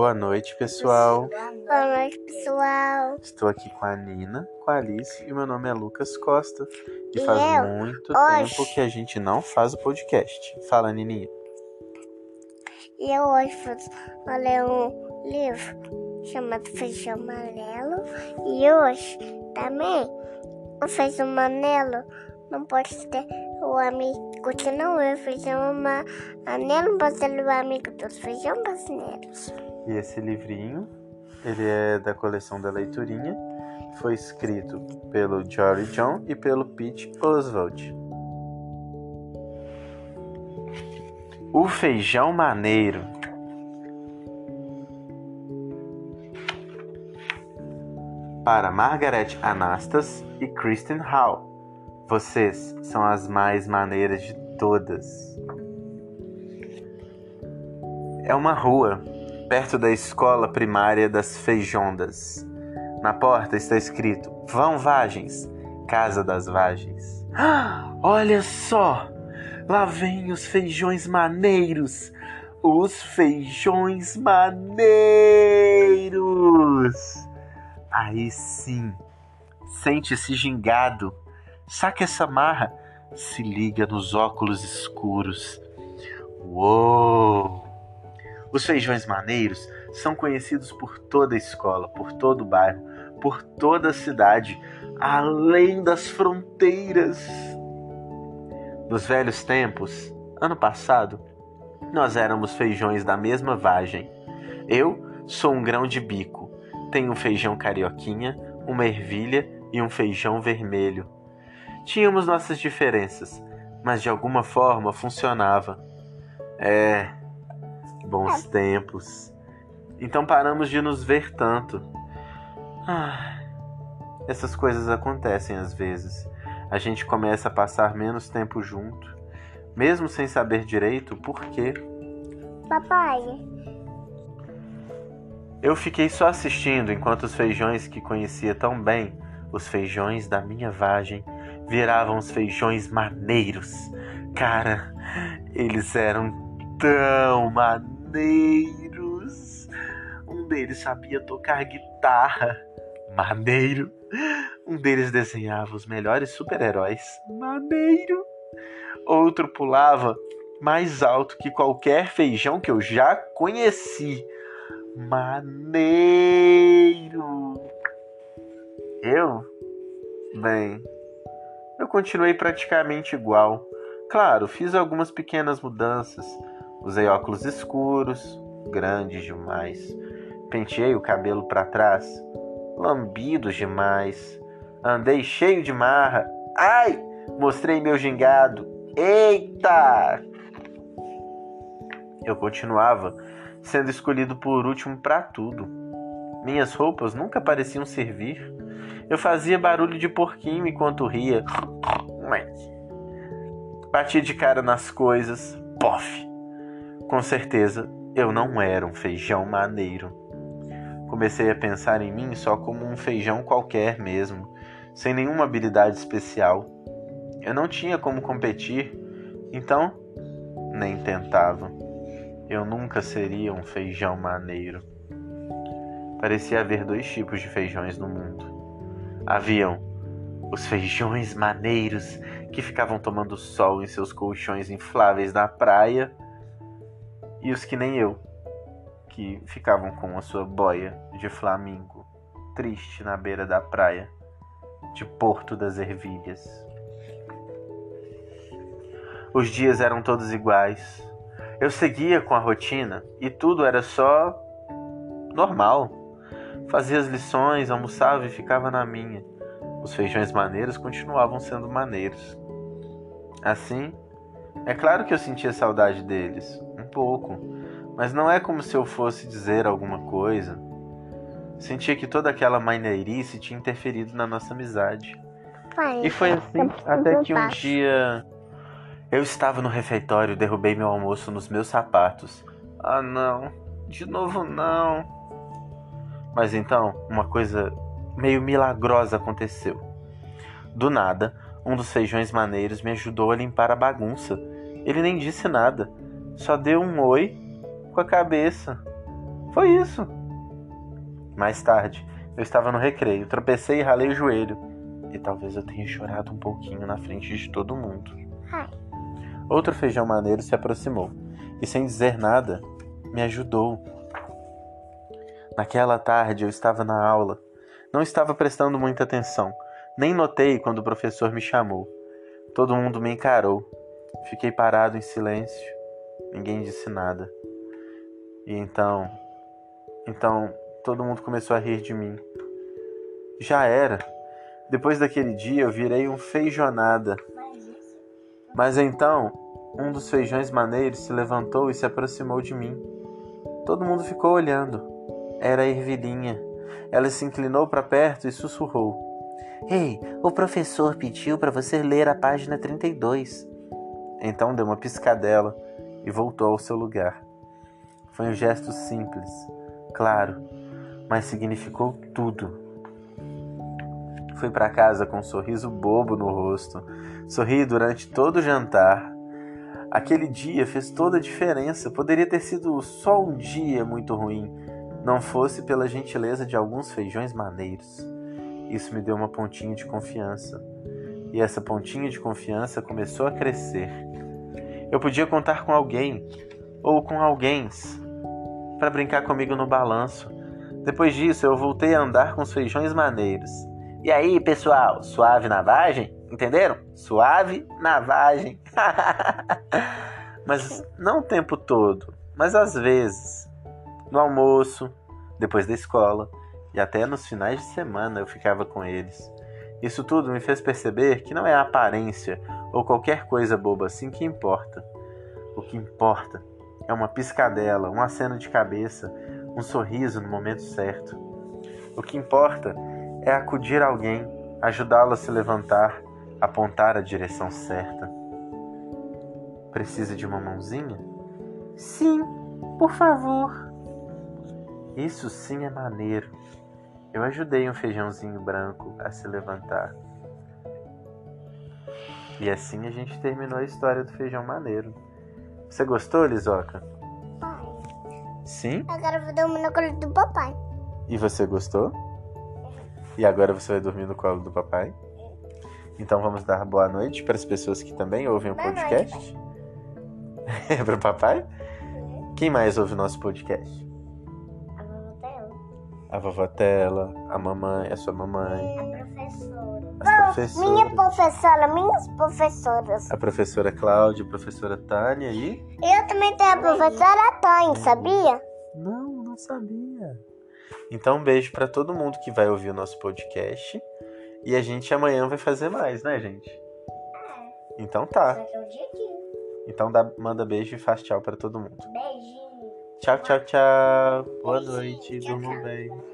Boa noite, pessoal. Boa noite, pessoal. Estou aqui com a Nina, com a Alice e meu nome é Lucas Costa. E, E faz eu, muito hoje- tempo que a gente não faz o podcast. Fala, Nininha. E eu hoje vou ler um livro chamado Feijão Amarelo. E hoje também o feijão amarelo não pode ter o amigo que não é feijão ama- amarelo, não pode ser o amigo dos feijão brasileiros. E esse livrinho, ele é da coleção da Leiturinha. Foi escrito pelo Jory John e pelo Pete Oswald. O feijão maneiro. Para Margaret Anastas e Kristen Hall. Vocês são as mais maneiras de todas. É uma rua perto da escola primária das Feijondas. Na porta está escrito: Vão Vagens, Casa das Vagens. Ah, olha só! Lá vem os feijões maneiros! Os feijões maneiros! Aí sim, sente-se gingado, saca essa marra, se liga nos óculos escuros. Uou! Os feijões maneiros são conhecidos por toda a escola, por todo o bairro, por toda a cidade, além das fronteiras. Nos velhos tempos, ano passado, nós éramos feijões da mesma vagem. Eu sou um grão de bico, tenho um feijão carioquinha, uma ervilha e um feijão vermelho. Tínhamos nossas diferenças, mas de alguma forma funcionava. É, bons tempos. Então paramos de nos ver tanto. Ah, essas coisas acontecem às vezes. A gente começa a passar menos tempo junto, mesmo sem saber direito o porquê. Papai, Eu fiquei só assistindo enquanto os feijões que conhecia tão bem, os feijões da minha vagem, viravam os feijões maneiros. Cara, eles eram tão maneiros. Um deles sabia tocar guitarra, maneiro. Um deles desenhava os melhores super-heróis, maneiro. Outro pulava mais alto que qualquer feijão que eu já conheci. Maneiro. Eu? Bem, eu continuei praticamente igual. Claro, fiz algumas pequenas mudanças. Usei óculos escuros, grandes demais. Penteei o cabelo para trás, lambidos demais. Andei cheio de marra. Ai! Mostrei meu gingado. Eita! Eu continuava sendo escolhido por último para tudo. Minhas roupas nunca pareciam servir. Eu fazia barulho de porquinho enquanto ria. Batia de cara nas coisas. Pof! Com certeza, eu não era um feijão maneiro. Comecei a pensar em mim só como um feijão qualquer mesmo, sem nenhuma habilidade especial. Eu não tinha como competir, então nem tentava. Eu nunca seria um feijão maneiro. Parecia haver dois tipos de feijões no mundo. Haviam os feijões maneiros que ficavam tomando sol em seus colchões infláveis na praia e os que nem eu, que ficavam com a sua boia de flamingo triste na beira da praia de Porto das Ervilhas. Os dias eram todos iguais. Eu seguia com a rotina e tudo era só normal. Fazia as lições, almoçava e ficava na minha. Os feijões maneiros continuavam sendo maneiros. Assim, é claro que eu sentia saudade deles, pouco, mas não é como se eu fosse dizer alguma coisa. Sentia que toda aquela maneirice tinha interferido na nossa amizade. pai. E foi assim até que um dia eu estava no refeitório derrubei meu almoço nos meus sapatos. Ah, não, de novo não. Mas então, uma coisa meio milagrosa aconteceu. Do nada, um dos feijões maneiros me ajudou a limpar a bagunça. Ele nem disse nada, só deu um oi com a cabeça. Foi isso. Mais tarde, eu estava no recreio, tropecei e ralei o joelho. E talvez eu tenha chorado um pouquinho na frente de todo mundo. Ai. Outro feijão maneiro se aproximou e, sem dizer nada, me ajudou. Naquela tarde eu estava na aula. Não estava prestando muita atenção. Nem notei quando o professor me chamou. Todo mundo me encarou. Fiquei parado em silêncio. Ninguém disse nada. E então. Então todo mundo começou a rir de mim. Já era. Depois daquele dia eu virei um feijonada. Mas então um dos feijões maneiros se levantou e se aproximou de mim. Todo mundo ficou olhando. Era a ervilhinha. Ela se inclinou para perto e sussurrou: Ei, o professor pediu para você ler a página 32. Então deu uma piscadela voltou ao seu lugar. Foi um gesto simples, claro, mas significou tudo. Fui para casa com um sorriso bobo no rosto. Sorri durante todo o jantar. Aquele dia fez toda a diferença. Poderia ter sido só um dia muito ruim, não fosse pela gentileza de alguns feijões maneiros. Isso me deu uma pontinha de confiança. E essa pontinha de confiança começou a crescer. Eu podia contar com alguém, ou com alguém, para brincar comigo no balanço. Depois disso, eu voltei a andar com os feijões maneiros. E aí, pessoal, suave na vagem? Entenderam? Suave na vagem. mas não o tempo todo, mas às vezes no almoço, depois da escola e até nos finais de semana eu ficava com eles. Isso tudo me fez perceber que não é a aparência ou qualquer coisa boba assim que importa. O que importa é uma piscadela, um aceno de cabeça, um sorriso no momento certo. O que importa é acudir alguém, ajudá-lo a se levantar, apontar a direção certa. Precisa de uma mãozinha? Sim, por favor. Isso sim é maneiro. Eu ajudei um feijãozinho branco a se levantar. E assim a gente terminou a história do feijão maneiro. Você gostou, Lisoca? Pai. Sim? Agora eu vou dormir no colo do papai. E você gostou? E agora você vai dormir no colo do papai? Então vamos dar boa noite para as pessoas que também ouvem o Boa noite, podcast. É para o papai? Quem mais ouve o nosso podcast? A vovó dela. A vovó Tela, a mamãe, a sua mamãe, A professora. As Minha professora, minhas professoras. a professora Cláudia, a professora Tânia e. Eu também tenho a professora Tânia, sabia? Não, não sabia. Então, um beijo para todo mundo que vai ouvir o nosso podcast. E a gente amanhã vai fazer mais, né, gente? Então tá. É o dia a dia. Então dá, manda beijo e faz tchau para todo mundo. Beijinho. Tchau, tchau, tchau. Boa Beijinho, noite, tchau, durmam tchau. bem.